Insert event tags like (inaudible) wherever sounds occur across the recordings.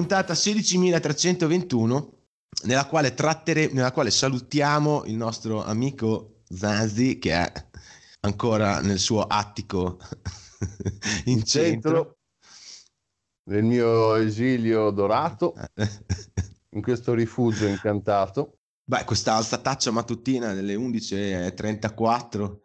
Puntata 16.321 nella quale, trattere, nella quale salutiamo il nostro amico Zanzi che è ancora nel suo attico (laughs) in centro. Nel mio esilio dorato. (laughs) In questo rifugio incantato. Beh questa alzataccia mattutina delle 11.34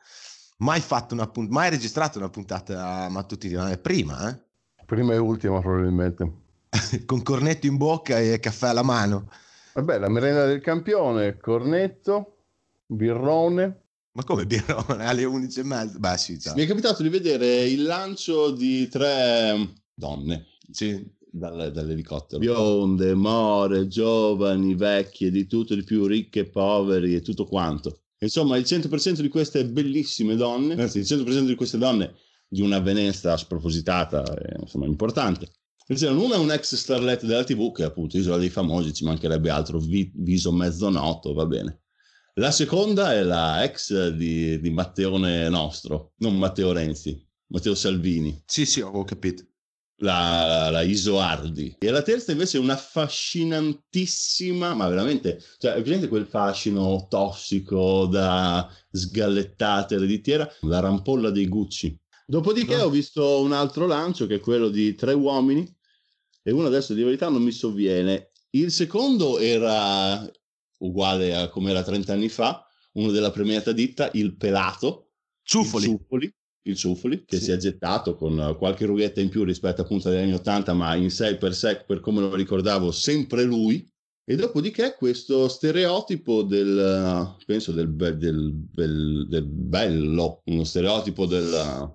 mai fatto una punt- mai registrato una puntata mattutina è prima eh? prima e ultima probabilmente (laughs) con cornetto in bocca e caffè alla mano vabbè la merenda del campione cornetto birrone ma come birrone alle 11 e mezza? Beh, sì, Mi è capitato di vedere il lancio di tre donne sì. dal, dall'elicottero. Bionde, more, giovani, vecchie, di tutto di più, ricche, poveri e tutto quanto. Insomma, il 100% di queste bellissime donne, anzi, il 100% di queste donne di una venestra spropositata, eh, insomma, importante. Una è un ex starlet della TV, che è appunto Isola dei Famosi, ci mancherebbe altro, vi, viso mezzo noto, va bene. La seconda è la ex di, di Matteone nostro, non Matteo Renzi, Matteo Salvini. Sì, sì, ho capito. La, la Isoardi. E la terza invece è una affascinantissima, ma veramente, cioè, è presente quel fascino tossico da sgallettate ereditiera? La rampolla dei Gucci. Dopodiché no. ho visto un altro lancio che è quello di tre uomini e uno adesso di verità non mi sovviene. Il secondo era uguale a come era 30 anni fa, uno della premiata ditta, il pelato, Ciuffoli. Il Ciuffoli, il Ciuffoli che sì. si è gettato con qualche rughetta in più rispetto appunto agli anni 80, ma in sé per sé, per come lo ricordavo, sempre lui. E dopodiché questo stereotipo del, penso del, del, del, del bello, uno stereotipo del,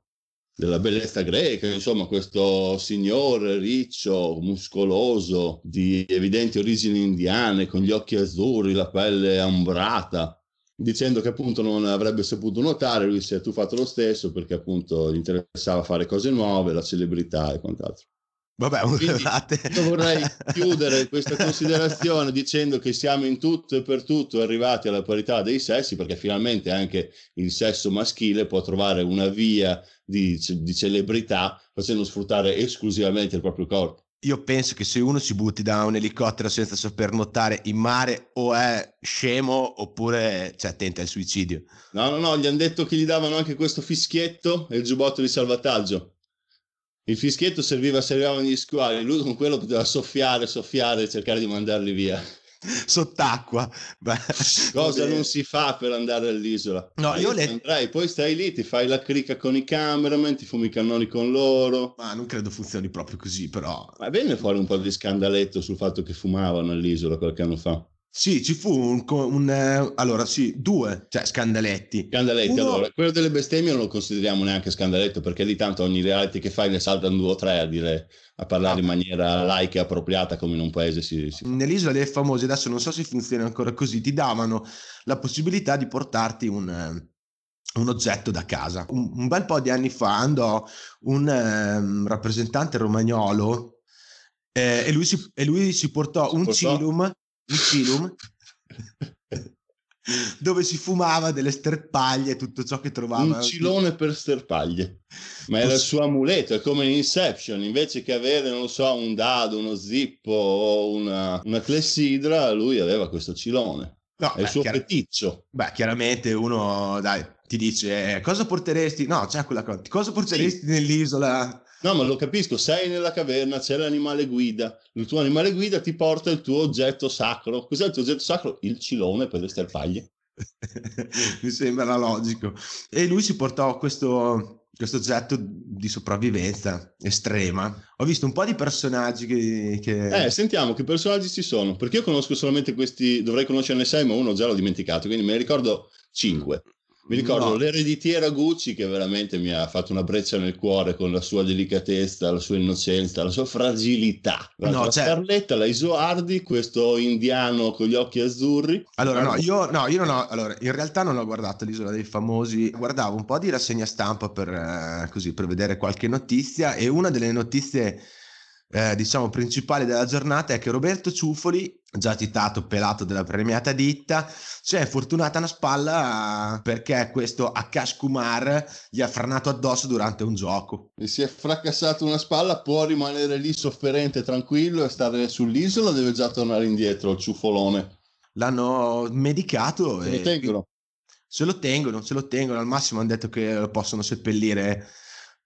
della bellezza greca, insomma, questo signore riccio, muscoloso, di evidenti origini indiane, con gli occhi azzurri, la pelle ambrata, dicendo che appunto non avrebbe saputo nuotare, lui si è tuffato lo stesso perché appunto gli interessava fare cose nuove, la celebrità e quant'altro. Vabbè, (laughs) Quindi, io vorrei chiudere questa considerazione dicendo che siamo in tutto e per tutto arrivati alla parità dei sessi, perché finalmente anche il sesso maschile può trovare una via di, di celebrità facendo sfruttare esclusivamente il proprio corpo. Io penso che se uno si butti da un elicottero senza saper nuotare in mare o è scemo oppure cioè, tenta il suicidio. No, no, no, gli hanno detto che gli davano anche questo fischietto e il giubbotto di salvataggio. Il fischietto serviva se arrivavano gli squali, lui con quello poteva soffiare, soffiare e cercare di mandarli via. Sott'acqua. (laughs) Cosa non si fa per andare all'isola? No, io, io le... andrai, poi stai lì, ti fai la crica con i cameraman, ti fumi i cannoni con loro. Ma non credo funzioni proprio così, però. Ma venne fuori un po' di scandaletto sul fatto che fumavano all'isola qualche anno fa. Sì, ci fu un, un eh, allora sì, due, cioè scandaletti. Scandaletti, Uno... allora, quello delle bestemmie non lo consideriamo neanche scandaletto perché lì tanto ogni reality che fai ne saltano due o tre a dire a parlare in maniera laica e appropriata come in un paese si, si... Nell'isola dei famosi, adesso non so se funziona ancora così, ti davano la possibilità di portarti un, un oggetto da casa. Un, un, bel po' di anni fa andò un um, rappresentante romagnolo eh, e, lui si, e, lui si, portò un portò? cilum un film dove si fumava delle sterpaglie, tutto ciò che trovava. Un cilone per sterpaglie. Ma era il suo amuleto, è come in Inception, invece che avere, non lo so, un dado, uno zippo o una, una clessidra, lui aveva questo cilone. No, è beh, il suo chiar- feticcio. Beh, chiaramente uno, dai, ti dice, eh, cosa porteresti? No, c'è quella cosa, cosa porteresti sì. nell'isola? No, ma lo capisco, sei nella caverna, c'è l'animale guida, il tuo animale guida ti porta il tuo oggetto sacro. Cos'è il tuo oggetto sacro? Il cilone per le sterpaglie. (laughs) Mi sembra logico. E lui si portò questo, questo oggetto di sopravvivenza estrema. Ho visto un po' di personaggi che, che... Eh, sentiamo che personaggi ci sono, perché io conosco solamente questi, dovrei conoscerne sei, ma uno già l'ho dimenticato, quindi me ne ricordo cinque. Mi ricordo no. l'ereditiera Gucci che veramente mi ha fatto una breccia nel cuore con la sua delicatezza, la sua innocenza, la sua fragilità. La no, cioè... Scarletta, la Isoardi, questo indiano con gli occhi azzurri. Allora, no, io, no, io non ho, allora, in realtà non ho guardato l'isola dei famosi, guardavo un po' di rassegna stampa per, eh, così, per vedere qualche notizia e una delle notizie eh, diciamo principali della giornata è che Roberto Ciuffoli, già citato pelato della premiata ditta, si è fortunata una spalla perché questo Akash Kumar gli ha franato addosso durante un gioco. E si è fracassato una spalla, può rimanere lì sofferente, tranquillo e stare sull'isola, deve già tornare indietro il ciuffolone. L'hanno medicato Se lo tengono. Se lo tengono, se lo tengono, al massimo hanno detto che lo possono seppellire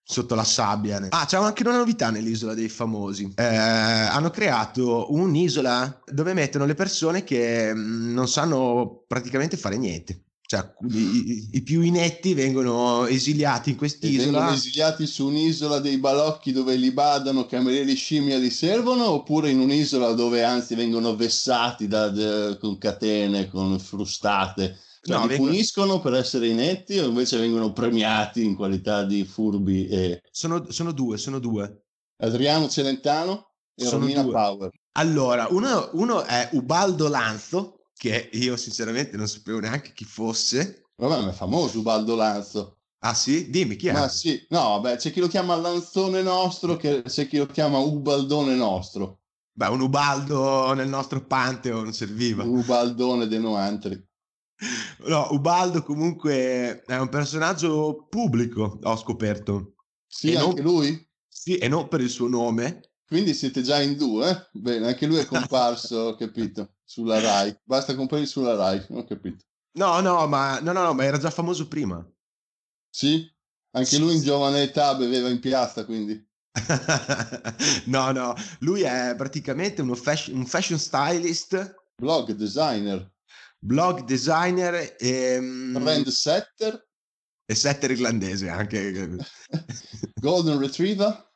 sotto la sabbia. Ah, c'è anche una novità nell'isola dei famosi. Eh, hanno creato un'isola dove mettono le persone che mm, non sanno praticamente fare niente. Cioè, i, i più inetti vengono esiliati in E quest'isola. vengono esiliati su un'isola dei balocchi dove li badano, camerieri scimmia li servono, oppure in un'isola dove anzi vengono vessati da- de- con catene, con frustate. Cioè, No, li vengono- puniscono per essere inetti o invece vengono premiati in qualità di furbi e Sono, sono due, sono due. Adriano Celentano e Sono Romina due. Power. Allora, uno, uno è Ubaldo Lanzo, che io sinceramente non sapevo neanche chi fosse. Vabbè, ma è famoso Ubaldo Lanzo. Ah sì? Dimmi chi è? Ma sì, no, vabbè, c'è chi lo chiama Lanzone nostro, che c'è chi lo chiama Ubaldone nostro. Beh, un Ubaldo nel nostro Pantheon serviva. Ubaldone dei Noantri. No, Ubaldo comunque è un personaggio pubblico, ho scoperto. Sì, E non- anche lui? Sì, e non per il suo nome. Quindi siete già in due? Bene, anche lui è (laughs) comparso, ho capito, sulla Rai. Basta comprare sulla Rai, ho capito. No, no, ma, no, no, no, ma era già famoso prima. Sì? Anche lui in giovane età beveva in piazza, quindi. (laughs) no, no, lui è praticamente uno fashion, un fashion stylist, Blog designer, blog designer e, mm, trend setter, e setter irlandese anche. (laughs) golden retriever.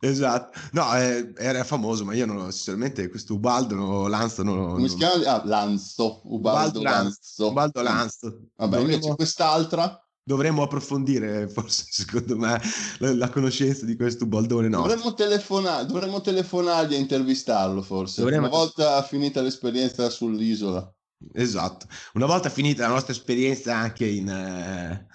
esatto. No, eh, era famoso, ma io non, sinceramente questo Ubaldo, no, Lanzo, no, Come si non- chiama? Ah, Lanzo, Ubaldo Ubaldo Lanzo. Ubaldo Lanzo. Vabbè, Dovremmo- invece quest'altra dovremmo approfondire forse (laughs) secondo me la, la conoscenza di questo baldone no Dovremmo, telefona- dovremmo telefonargli e intervistarlo forse. Dovremmo- Una volta finita l'esperienza sull'isola. Esatto una volta finita la nostra esperienza anche in, eh,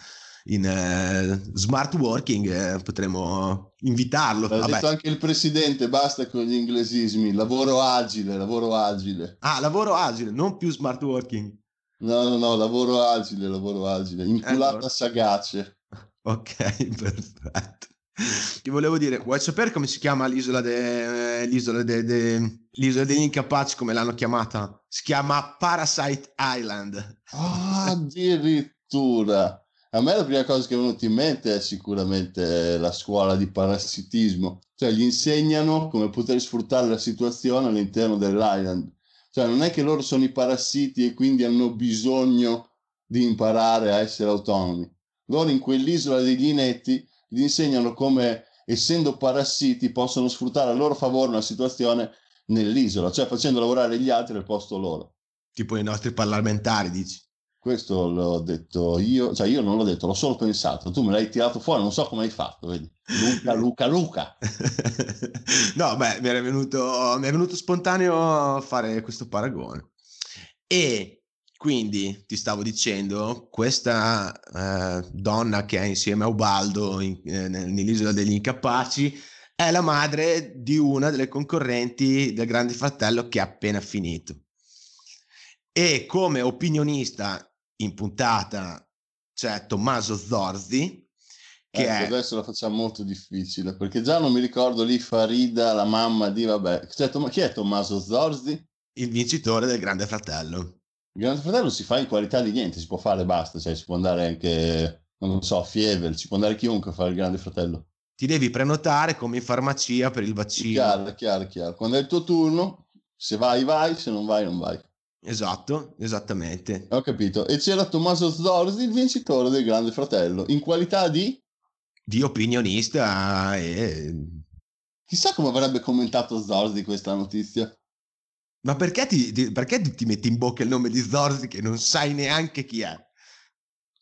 in eh, smart working eh, potremo invitarlo Vabbè. detto anche il presidente, basta con gli inglesismi, lavoro agile, lavoro agile. ah lavoro agile non più smart working No, no, no, lavoro agile, lavoro agile. Inculata Allora. sagace. (laughs) ok (laughs) perfetto (laughs) ti volevo dire vuoi sapere come si chiama l'isola, de, l'isola, de, de- l'isola degli incapaci come l'hanno chiamata si chiama Parasite Island Ah, (laughs) addirittura. A me la prima cosa che è venuta in mente è sicuramente la scuola di parassitismo. Cioè, gli insegnano come poter sfruttare la situazione all'interno dell'island. Cioè, non è che loro sono i parassiti e quindi hanno bisogno di imparare a essere autonomi. Loro in quell'isola degli inetti gli insegnano come, essendo parassiti, possono sfruttare a loro favore una situazione nell'isola, cioè facendo lavorare gli altri al posto loro. tipo i nostri parlamentari dici Questo l'ho detto io, cioè io non l'ho detto, l'ho solo pensato. Tu me l'hai tirato fuori, non so come hai fatto, vedi? Luca, Luca, Luca. (laughs) no, beh, mi è venuto, mi è venuto spontaneo fare questo paragone. E quindi ti stavo dicendo, questa eh, donna che è insieme a Ubaldo in- eh, nell'isola degli incapaci è la madre di una delle concorrenti del Grande Fratello che è appena finito. E come opinionista in puntata c'è Tommaso Zorzi, che Ecco, è adesso la facciamo molto difficile, perché già non mi ricordo lì Farida, la mamma di, vabbè, cioè, Tom- chi è Tommaso Zorzi? il vincitore del Grande Fratello. Il Grande Fratello si fa in qualità di niente, si può fare e basta, cioè si può andare anche, non so, Fievel, ci può andare chiunque a fare il Grande Fratello. Ti devi prenotare come in farmacia per il vaccino. Chiaro, chiaro, chiaro. Quando è il tuo turno, se vai, vai, se non vai, non vai. Esatto, esattamente. Ho capito. E c'era Tommaso Zorzi, il vincitore del Grande Fratello, in qualità di... Di opinionista e... Chissà come avrebbe commentato Zorzi questa notizia. Ma perché ti, ti- perché ti metti in bocca il nome di Zorzi che non sai neanche chi è?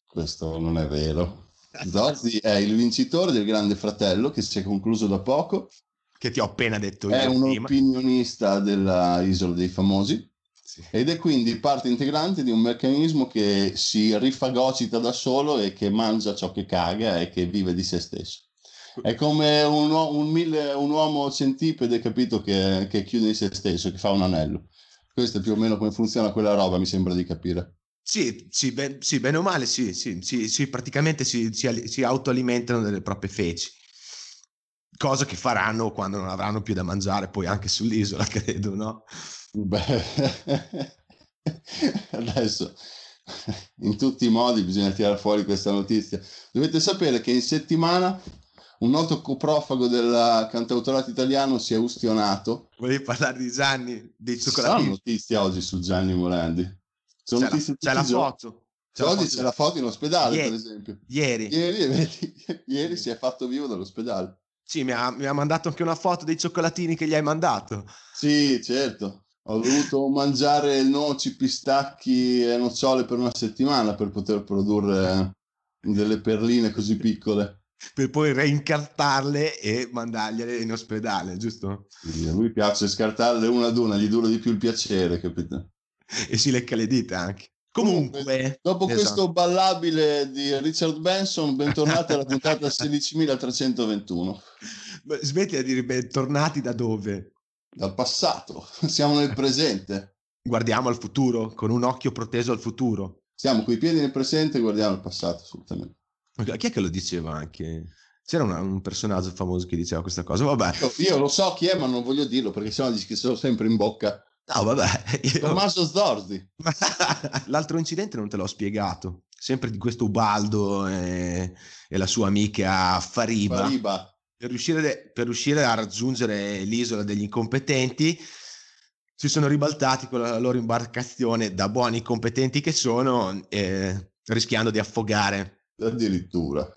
Questo non è vero. (laughs) Zorzi è il vincitore del Grande Fratello che si è concluso da poco. Che ti ho appena detto io È un prima. opinionista della Isola dei Famosi Sì. ed è quindi parte integrante di un meccanismo che si rifagocita da solo e che mangia ciò che caga e che vive di se stesso. È come un, un, mille, un uomo centipede, capito, che, che, chiude in se stesso, che fa un anello. Questo è più o meno come funziona quella roba, mi sembra di capire. Sì, sì, ben, sì bene o male, sì, sì, sì, sì praticamente si, si, si autoalimentano delle proprie feci cosa che faranno quando non avranno più da mangiare poi anche sull'isola, (laughs) credo, no? Beh, (laughs) adesso in tutti i modi bisogna tirare fuori questa notizia. Dovete sapere che in settimana un noto coprofago del cantautorato italiano si è ustionato. Volevi parlare di Gianni, dei cioccolatini? Sono notizie oggi su Gianni Morandi. Sono c'è la, c'è la foto. C'è oggi foto. c'è la foto in ospedale, ieri, per esempio. Ieri. Ieri, (laughs) vedi, ieri si è fatto vivo dall'ospedale. Sì, mi ha, mi ha mandato anche una foto dei cioccolatini che gli hai mandato. Sì, certo. Ho dovuto mangiare noci, pistacchi e nocciole per una settimana per poter produrre delle perline così piccole. Per poi reincartarle e mandargliele in ospedale, giusto? A lui piace scartarle una ad una, gli dura di più il piacere, capito? E si lecca le dita anche. Comunque, dopo esatto. questo ballabile di Richard Benson, bentornati alla puntata 16.321. Smetti di dire bentornati da dove? Dal passato, siamo nel presente. Guardiamo al futuro, con un occhio proteso al futuro. Siamo coi piedi nel presente e guardiamo il passato, assolutamente. Chi è che lo diceva anche? C'era una, un personaggio famoso che diceva questa cosa. Vabbè. Io, io, lo so chi è, ma non voglio dirlo perché sennò dici che sono sempre in bocca. No, vabbè. Io... Tommaso Zorzi. (laughs) L'altro incidente non te l'ho spiegato. Sempre di questo Ubaldo e, e la sua amica Fariba. Fariba. Per riuscire, per riuscire a raggiungere l'isola degli incompetenti si sono ribaltati con la loro imbarcazione da buoni competenti che sono, eh, rischiando di affogare. Addirittura.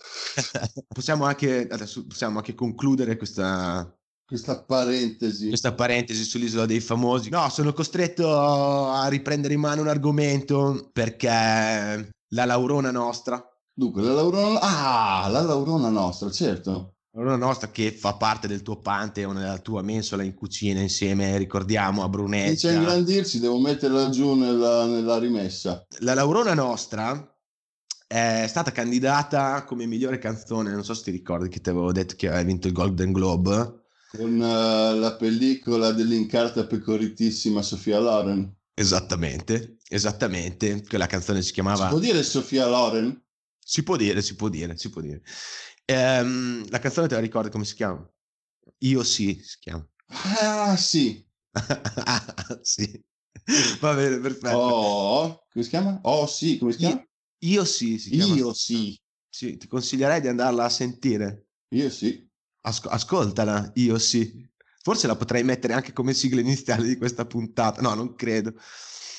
possiamo, anche, adesso possiamo anche concludere questa, questa parentesi. Questa parentesi sull'isola dei famosi. No, sono costretto a riprendere in mano un argomento perché la Laurona nostra. Dunque, la Laurona... Ah, la Laurona nostra, certo. La Laurona nostra che fa parte del tuo pantheon, della tua mensola in cucina insieme, ricordiamo, a Brunetta. Inizia a ingrandirsi, devo metterla giù nella, nella rimessa. La Laurona nostra è stata candidata come migliore canzone, non so se ti ricordi che ti avevo detto che aveva vinto il Golden Globe con uh, la pellicola dell'incarta pecoritissima Sofia Loren. Esattamente, esattamente. Quella canzone si chiamava... Si può dire Sofia Loren? Si può dire, si può dire, si può dire. Ehm, la canzone te la ricordi come si chiama? Io sì, si chiama. Ah, sì. (laughs) sì. Va bene, perfetto. Oh, come si chiama? Oh, sì, come si chiama? Io, io sì, si chiama. Io sì. Sì, ti consiglierei di andarla a sentire. Io sì. Asco- ascoltala, io sì. Forse la potrei mettere anche come sigla iniziale di questa puntata. No, non credo.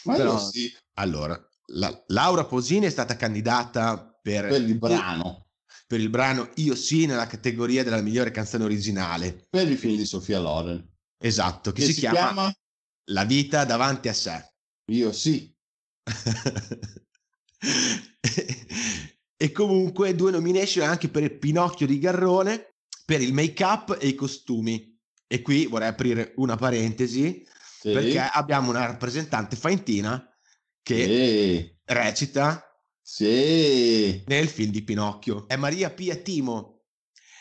Ma Però, sì. Allora, la, Laura Posini è stata candidata per, per il brano. Per il brano Io sì nella categoria della migliore canzone originale. Per il film di Sofia Loren. Esatto, che, che si, si chiama, chiama La vita davanti a sé. Io sì. (laughs) (laughs) e comunque due nomination anche per il Pinocchio di Garrone per il make up e i costumi. E qui vorrei aprire una parentesi sì. perché abbiamo una rappresentante faintina che sì. recita sì. nel film di Pinocchio. È Maria Pia Timo.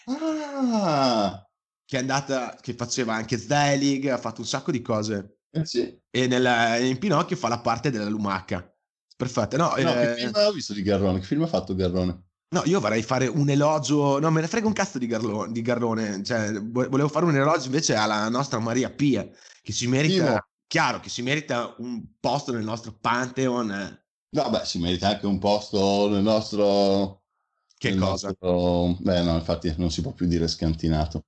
Ah. Che è andata, che faceva anche Zelig, ha fatto un sacco di cose. Eh sì. E nel, in Pinocchio fa la parte della lumaca. Perfetto. No, no eh... che film ho visto di Garrone? Che film ha fatto Garrone? No, io vorrei fare un elogio, no, me ne frega un cazzo di, Garlo, di Garrone, cioè, volevo fare un elogio invece alla nostra Maria Pia, che si merita, Io. chiaro, che si merita un posto nel nostro Pantheon. No, beh, si merita anche un posto nel nostro... Che nel cosa? Nostro... Beh, no, infatti non si può più dire scantinato.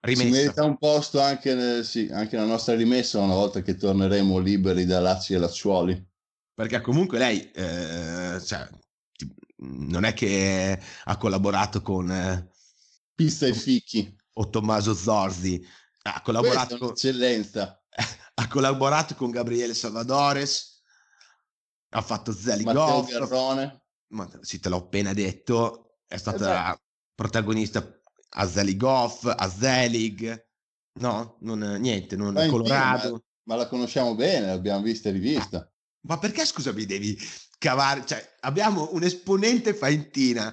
Rimessa. Si merita un posto anche, nel, sì, anche nella nostra rimessa una volta che torneremo liberi da Lazzi e Lacciuoli. Perché comunque lei, eh, cioè, non è che ha collaborato con eh, Pista e Ficchi o Tommaso Zorzi, ha collaborato con eccellenza. (laughs) ha collaborato con Gabriele Salvadores, ha fatto Zeligoff. Matteo Garrone. Ma, sì, te l'ho appena detto, è stata esatto. protagonista a Zeligoff, a Zelig. No, non, niente, non Colorado. Fine, ma, ma, la conosciamo bene, l'abbiamo vista e rivista. Ma perché, scusami, devi cavare? Cioè, abbiamo un esponente faentina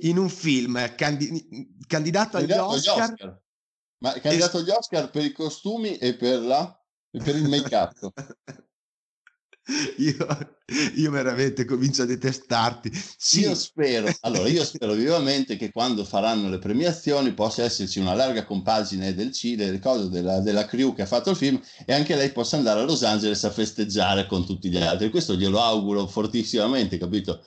in un film candi- candidato agli Oscar. Oscar. Ma è candidato agli Oscar per i costumi e per, la, e per il make-up. (laughs) Io, io veramente comincio a detestarti. Sì, Io spero, allora io spero vivamente che quando faranno le premiazioni possa esserci una larga compagine del C, delle cose della, della crew che ha fatto il film e anche lei possa andare a Los Angeles a festeggiare con tutti gli altri. Questo glielo auguro fortissimamente, capito?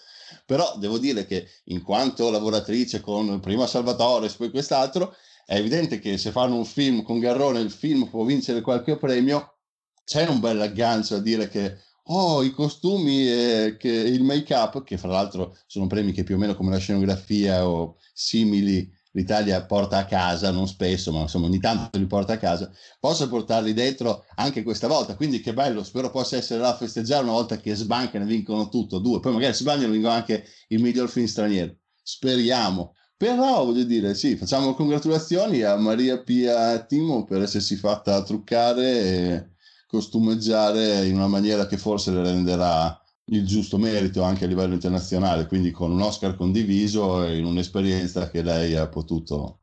Però devo dire che in quanto lavoratrice con prima Salvatore poi quest'altro, è evidente che se fanno un film con Garrone il film può vincere qualche premio, c'è un bel aggancio a dire che oh, i costumi e che il make-up, che fra l'altro sono premi che più o meno come la scenografia o simili l'Italia porta a casa, non spesso, ma insomma ogni tanto li porta a casa, possa portarli dentro anche questa volta. Quindi che bello, spero possa essere là a festeggiare una volta che sbancano e vincono tutto, due, poi magari sbagliano e vincono anche il miglior film straniero. Speriamo. Però voglio dire, sì, facciamo congratulazioni a Maria Pia Timo per essersi fatta truccare e costumeggiare in una maniera che forse le renderà il giusto merito anche a livello internazionale, quindi con un Oscar condiviso e in un'esperienza che lei ha potuto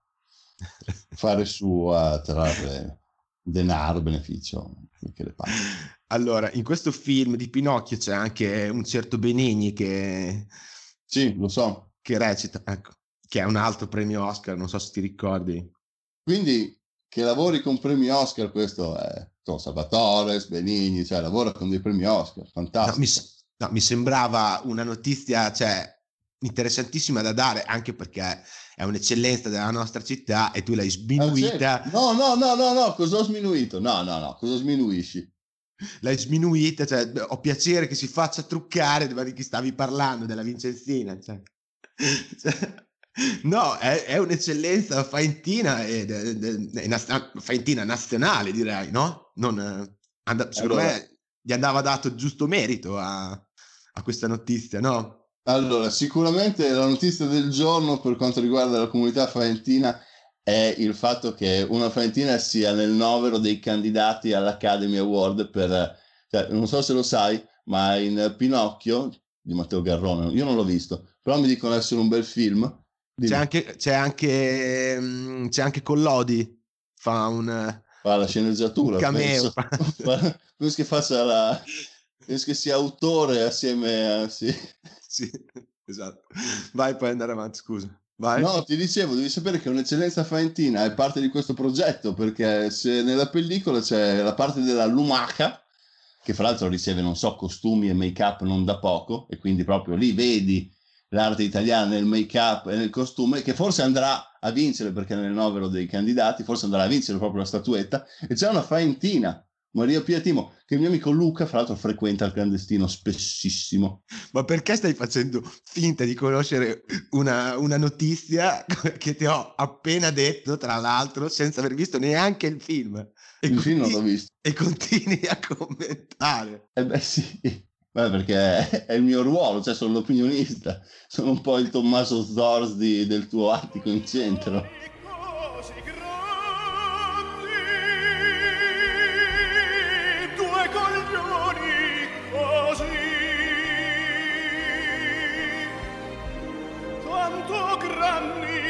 (laughs) fare sua, trarre denaro, beneficio. Che le pare. allora, in questo film di Pinocchio c'è anche un certo Benigni che, Sì, lo so. che recita, ecco, che è un altro premio Oscar, non so se ti ricordi. Quindi che lavori con premi Oscar, questo è insomma, Salvatore, Benigni, cioè lavora con dei premi Oscar, No, fantastico. mi, s- no, mi sembrava una notizia, cioè, interessantissima da dare, anche perché è un'eccellenza della nostra città e tu l'hai Ah, sminuita. No, no, no, no, no, cosa ho sminuito? No, no, no, cosa sminuisci? l'hai sminuita, cioè, ho piacere che si faccia truccare, di chi stavi parlando, della Vincenzina, cioè. (laughs) Cioè, no, è, è un'eccellenza faentina, ed è- ed è- è nas- faentina nazionale, direi, no? Non, eh, and- secondo Allora- me gli andava dato giusto merito a, a questa notizia, no? Allora, sicuramente la notizia del giorno per quanto riguarda la comunità faentina è il fatto che una faentina sia nel novero dei candidati all'Academy Award per, cioè, non so se lo sai, ma in Pinocchio di Matteo Garrone, io non l'ho visto, però mi dicono essere un bel film. Dimmi, C'è anche, c'è anche, mm, c'è anche Collodi, fa un, fa la sceneggiatura, cameo. penso. (laughs) (laughs) Penso che faccia la... penso che sia autore assieme a... Sì. Sì, esatto. Vai, puoi andare avanti, scusa. Vai. No, ti dicevo, devi sapere che un'eccellenza faentina è parte di questo progetto, perché se nella pellicola c'è la parte della lumaca, che fra l'altro riceve, non so, costumi e make-up non da poco, e quindi proprio lì vedi l'arte italiana nel make-up e nel costume, che forse andrà a vincere, perché nel novero dei candidati, forse andrà a vincere proprio la statuetta, e c'è una faentina, Maria Pia Timo, che il mio amico Luca, fra l'altro, frequenta il clandestino spessissimo. Ma perché stai facendo finta di conoscere una, una notizia (laughs) che ti ho appena detto, tra l'altro, senza aver visto neanche il film? E, Il film non l'ho visto. e continui a commentare. Eh beh sì, Beh, perché è il mio ruolo, cioè sono l'opinionista, sono un po' il Tommaso Zors di- del tuo attico in centro.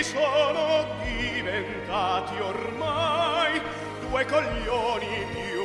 Sono diventati ormai, due coglioni più